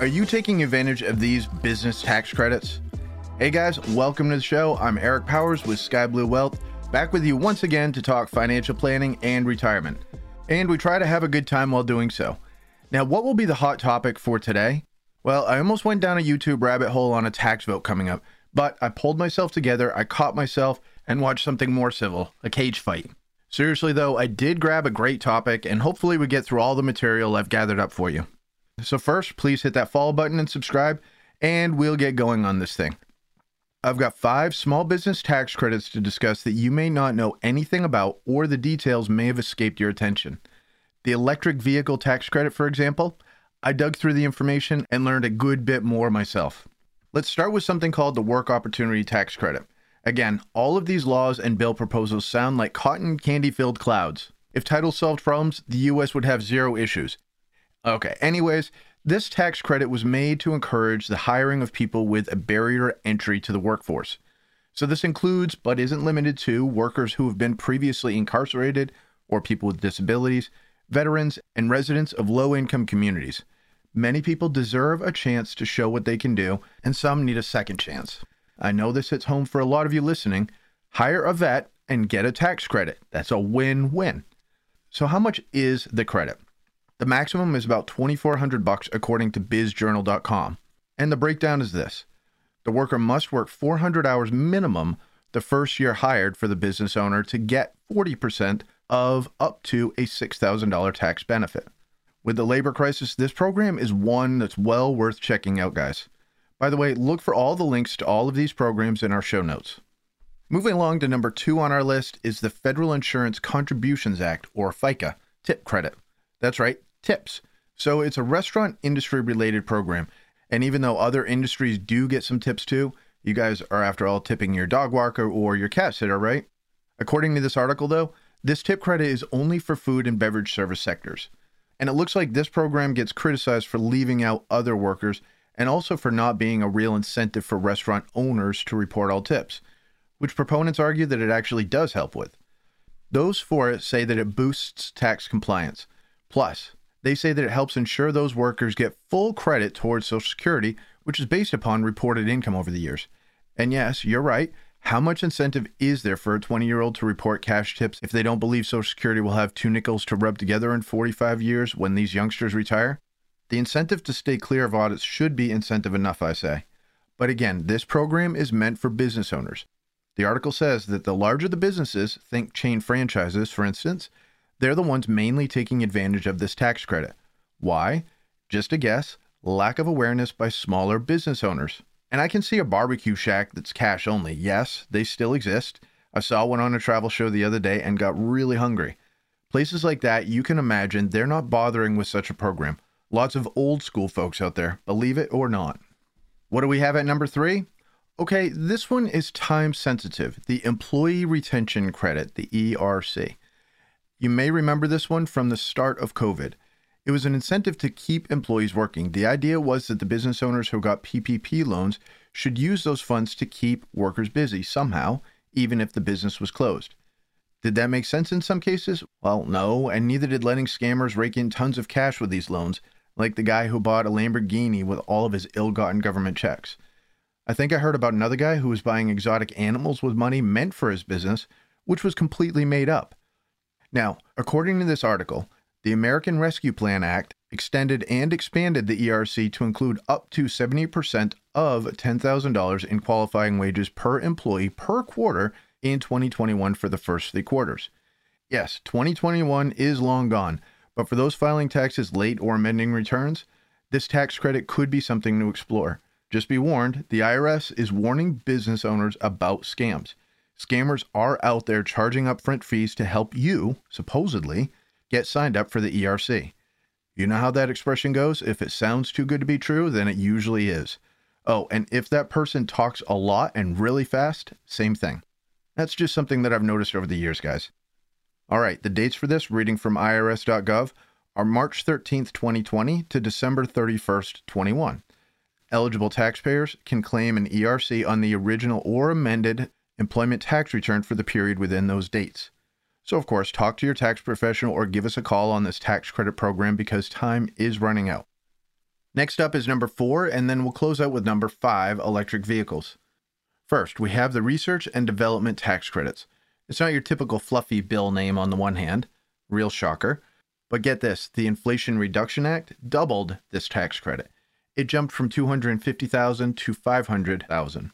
Are you taking advantage of these business tax credits? Hey guys, welcome to the show. I'm Eric Powers with SkyBlue Wealth, back with you once again to talk financial planning and retirement. And we try to have a good time while doing so. Now, what will be the hot topic for today? Well, I almost went down a YouTube rabbit hole on a tax vote coming up, but I pulled myself together, I caught myself, and watched something more civil a cage fight. Seriously, though, I did grab a great topic, and hopefully, we get through all the material I've gathered up for you. So, first, please hit that follow button and subscribe, and we'll get going on this thing. I've got five small business tax credits to discuss that you may not know anything about or the details may have escaped your attention. The electric vehicle tax credit, for example, I dug through the information and learned a good bit more myself. Let's start with something called the Work Opportunity Tax Credit. Again, all of these laws and bill proposals sound like cotton candy filled clouds. If title solved problems, the US would have zero issues. Okay, anyways, this tax credit was made to encourage the hiring of people with a barrier entry to the workforce. So, this includes, but isn't limited to, workers who have been previously incarcerated or people with disabilities, veterans, and residents of low income communities. Many people deserve a chance to show what they can do, and some need a second chance. I know this hits home for a lot of you listening. Hire a vet and get a tax credit. That's a win win. So, how much is the credit? The maximum is about 2400 bucks according to bizjournal.com. And the breakdown is this. The worker must work 400 hours minimum the first year hired for the business owner to get 40% of up to a $6,000 tax benefit. With the labor crisis, this program is one that's well worth checking out, guys. By the way, look for all the links to all of these programs in our show notes. Moving along to number two on our list is the Federal Insurance Contributions Act, or FICA, tip credit. That's right, tips. So it's a restaurant industry related program. And even though other industries do get some tips too, you guys are after all tipping your dog walker or your cat sitter, right? According to this article though, this tip credit is only for food and beverage service sectors. And it looks like this program gets criticized for leaving out other workers and also for not being a real incentive for restaurant owners to report all tips, which proponents argue that it actually does help with. Those for it say that it boosts tax compliance. Plus, they say that it helps ensure those workers get full credit towards Social Security, which is based upon reported income over the years. And yes, you're right. How much incentive is there for a 20 year old to report cash tips if they don't believe Social Security will have two nickels to rub together in 45 years when these youngsters retire? The incentive to stay clear of audits should be incentive enough, I say. But again, this program is meant for business owners. The article says that the larger the businesses, think chain franchises, for instance, they're the ones mainly taking advantage of this tax credit. Why? Just a guess lack of awareness by smaller business owners. And I can see a barbecue shack that's cash only. Yes, they still exist. I saw one on a travel show the other day and got really hungry. Places like that, you can imagine they're not bothering with such a program. Lots of old school folks out there, believe it or not. What do we have at number three? Okay, this one is time sensitive the Employee Retention Credit, the ERC. You may remember this one from the start of COVID. It was an incentive to keep employees working. The idea was that the business owners who got PPP loans should use those funds to keep workers busy somehow, even if the business was closed. Did that make sense in some cases? Well, no, and neither did letting scammers rake in tons of cash with these loans, like the guy who bought a Lamborghini with all of his ill gotten government checks. I think I heard about another guy who was buying exotic animals with money meant for his business, which was completely made up. Now, according to this article, the American Rescue Plan Act extended and expanded the ERC to include up to 70% of $10,000 in qualifying wages per employee per quarter in 2021 for the first three quarters. Yes, 2021 is long gone, but for those filing taxes late or amending returns, this tax credit could be something to explore. Just be warned, the IRS is warning business owners about scams. Scammers are out there charging upfront fees to help you, supposedly, get signed up for the ERC. You know how that expression goes? If it sounds too good to be true, then it usually is. Oh, and if that person talks a lot and really fast, same thing. That's just something that I've noticed over the years, guys. All right, the dates for this, reading from irs.gov, are March 13th, 2020 to December 31st, 21. Eligible taxpayers can claim an ERC on the original or amended employment tax return for the period within those dates. So, of course, talk to your tax professional or give us a call on this tax credit program because time is running out. Next up is number four, and then we'll close out with number five electric vehicles. First, we have the research and development tax credits. It's not your typical fluffy bill name on the one hand, real shocker. But get this the Inflation Reduction Act doubled this tax credit. It jumped from 250,000 to 500,000.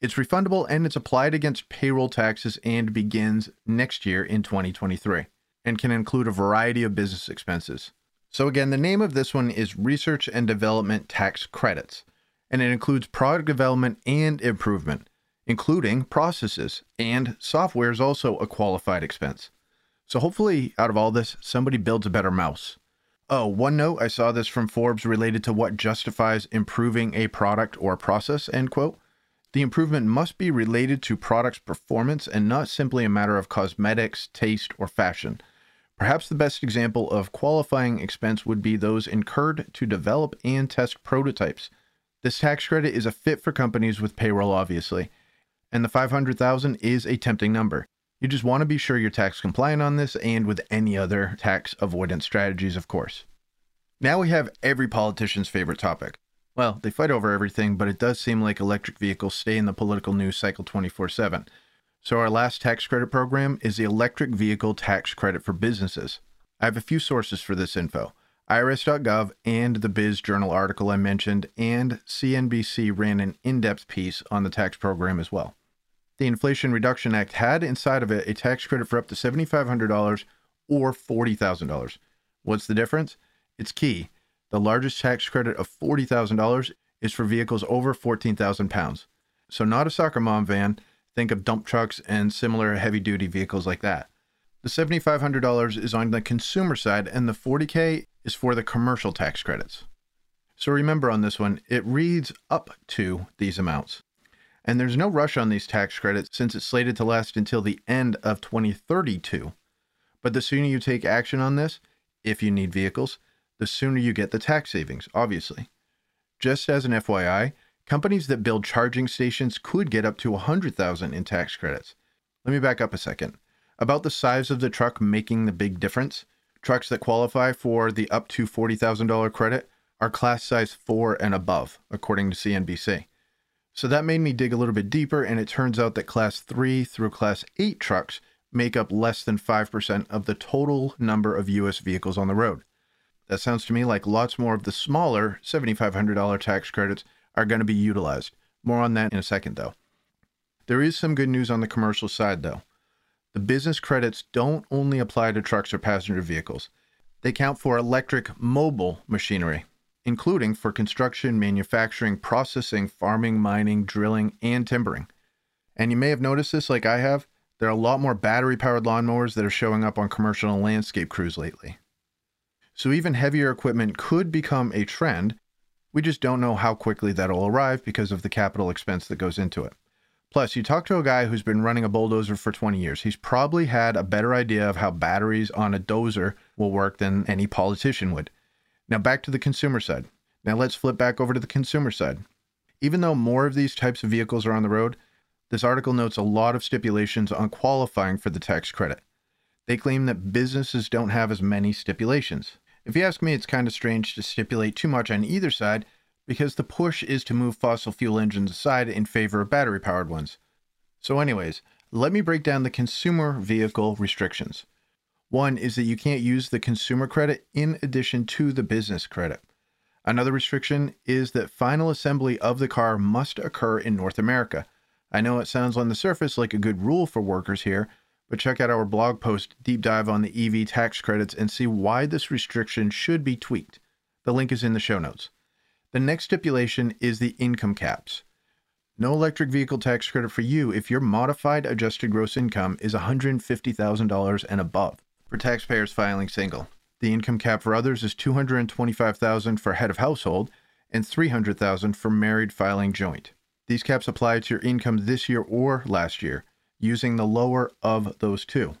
It's refundable and it's applied against payroll taxes and begins next year in 2023 and can include a variety of business expenses. So, again, the name of this one is Research and Development Tax Credits, and it includes product development and improvement, including processes, and software is also a qualified expense. So, hopefully, out of all this, somebody builds a better mouse. Oh, one note I saw this from Forbes related to what justifies improving a product or process, end quote. The improvement must be related to product's performance and not simply a matter of cosmetics, taste, or fashion. Perhaps the best example of qualifying expense would be those incurred to develop and test prototypes. This tax credit is a fit for companies with payroll, obviously, and the 500,000 is a tempting number. You just want to be sure you're tax compliant on this and with any other tax avoidance strategies, of course. Now we have every politician's favorite topic. Well, they fight over everything, but it does seem like electric vehicles stay in the political news cycle 24 7. So, our last tax credit program is the Electric Vehicle Tax Credit for Businesses. I have a few sources for this info IRS.gov and the Biz Journal article I mentioned, and CNBC ran an in depth piece on the tax program as well. The Inflation Reduction Act had inside of it a tax credit for up to $7,500 or $40,000. What's the difference? It's key. The largest tax credit of $40,000 is for vehicles over 14,000 pounds. So, not a soccer mom van Think of dump trucks and similar heavy duty vehicles like that. The $7,500 is on the consumer side, and the 40K is for the commercial tax credits. So remember on this one, it reads up to these amounts. And there's no rush on these tax credits since it's slated to last until the end of 2032. But the sooner you take action on this, if you need vehicles, the sooner you get the tax savings, obviously. Just as an FYI, companies that build charging stations could get up to 100,000 in tax credits. Let me back up a second. About the size of the truck making the big difference, trucks that qualify for the up to $40,000 credit are class size 4 and above, according to CNBC. So that made me dig a little bit deeper, and it turns out that class 3 through class 8 trucks make up less than 5% of the total number of US vehicles on the road. That sounds to me like lots more of the smaller $7,500 tax credits are going to be utilized. More on that in a second, though. There is some good news on the commercial side, though. The business credits don't only apply to trucks or passenger vehicles, they count for electric mobile machinery, including for construction, manufacturing, processing, farming, mining, drilling, and timbering. And you may have noticed this like I have. There are a lot more battery powered lawnmowers that are showing up on commercial and landscape crews lately. So even heavier equipment could become a trend we just don't know how quickly that'll arrive because of the capital expense that goes into it. Plus, you talk to a guy who's been running a bulldozer for 20 years. He's probably had a better idea of how batteries on a dozer will work than any politician would. Now, back to the consumer side. Now, let's flip back over to the consumer side. Even though more of these types of vehicles are on the road, this article notes a lot of stipulations on qualifying for the tax credit. They claim that businesses don't have as many stipulations. If you ask me, it's kind of strange to stipulate too much on either side because the push is to move fossil fuel engines aside in favor of battery powered ones. So, anyways, let me break down the consumer vehicle restrictions. One is that you can't use the consumer credit in addition to the business credit. Another restriction is that final assembly of the car must occur in North America. I know it sounds on the surface like a good rule for workers here, but check out our blog post deep dive on the EV tax credits and see why this restriction should be tweaked. The link is in the show notes. The next stipulation is the income caps. No electric vehicle tax credit for you if your modified adjusted gross income is $150,000 and above for taxpayers filing single. The income cap for others is $225,000 for head of household and $300,000 for married filing joint. These caps apply to your income this year or last year using the lower of those two.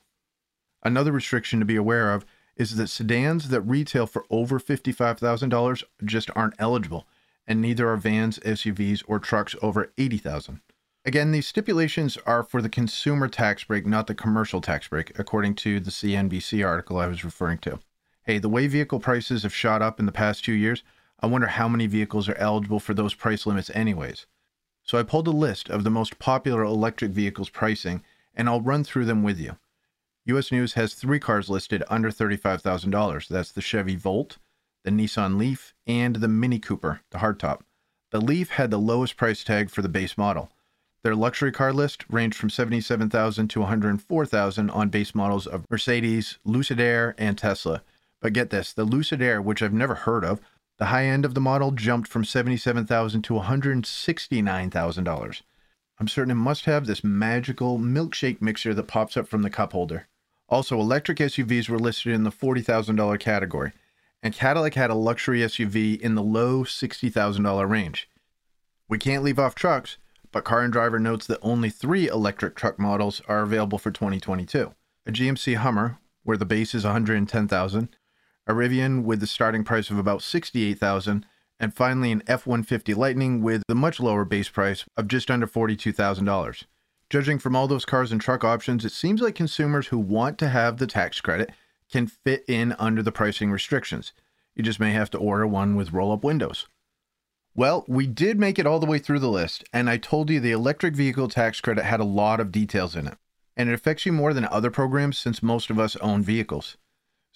Another restriction to be aware of is that sedans that retail for over $55,000 just aren't eligible, and neither are vans, SUVs, or trucks over 80,000. Again, these stipulations are for the consumer tax break, not the commercial tax break, according to the CNBC article I was referring to. Hey, the way vehicle prices have shot up in the past two years, I wonder how many vehicles are eligible for those price limits, anyways. So I pulled a list of the most popular electric vehicles pricing, and I'll run through them with you. US News has three cars listed under $35,000. That's the Chevy Bolt, the Nissan Leaf, and the Mini Cooper, the hardtop. The Leaf had the lowest price tag for the base model. Their luxury car list ranged from 77,000 to 104,000 on base models of Mercedes, Lucid Air, and Tesla. But get this, the Lucid Air, which I've never heard of, the high end of the model jumped from 77,000 to $169,000. I'm certain it must have this magical milkshake mixer that pops up from the cup holder. Also, electric SUVs were listed in the $40,000 category, and Cadillac had a luxury SUV in the low $60,000 range. We can't leave off trucks, but Car and Driver notes that only three electric truck models are available for 2022. A GMC Hummer, where the base is 110,000, a Rivian with the starting price of about 68,000, and finally an F-150 Lightning with the much lower base price of just under $42,000. Judging from all those cars and truck options, it seems like consumers who want to have the tax credit can fit in under the pricing restrictions. You just may have to order one with roll up windows. Well, we did make it all the way through the list, and I told you the electric vehicle tax credit had a lot of details in it, and it affects you more than other programs since most of us own vehicles.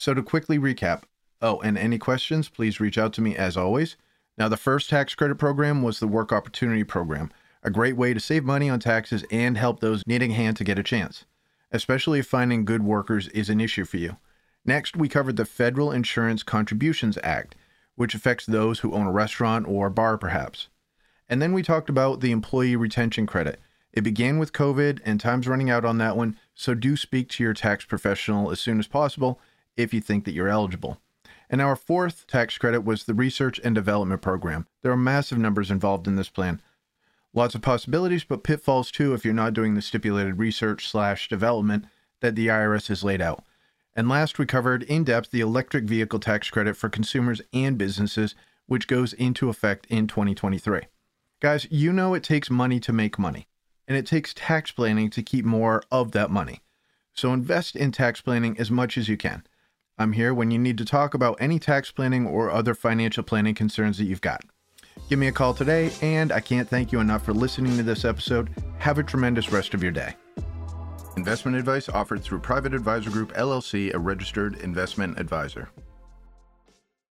So, to quickly recap oh, and any questions, please reach out to me as always. Now, the first tax credit program was the Work Opportunity Program a great way to save money on taxes and help those needing a hand to get a chance, especially if finding good workers is an issue for you. Next, we covered the Federal Insurance Contributions Act, which affects those who own a restaurant or bar, perhaps. And then we talked about the Employee Retention Credit. It began with COVID, and time's running out on that one, so do speak to your tax professional as soon as possible if you think that you're eligible. And our fourth tax credit was the Research and Development Program. There are massive numbers involved in this plan, Lots of possibilities, but pitfalls too if you're not doing the stipulated research slash development that the IRS has laid out. And last, we covered in depth the electric vehicle tax credit for consumers and businesses, which goes into effect in 2023. Guys, you know it takes money to make money, and it takes tax planning to keep more of that money. So invest in tax planning as much as you can. I'm here when you need to talk about any tax planning or other financial planning concerns that you've got. Give me a call today, and I can't thank you enough for listening to this episode. Have a tremendous rest of your day. Investment advice offered through Private Advisor Group LLC, a registered investment advisor.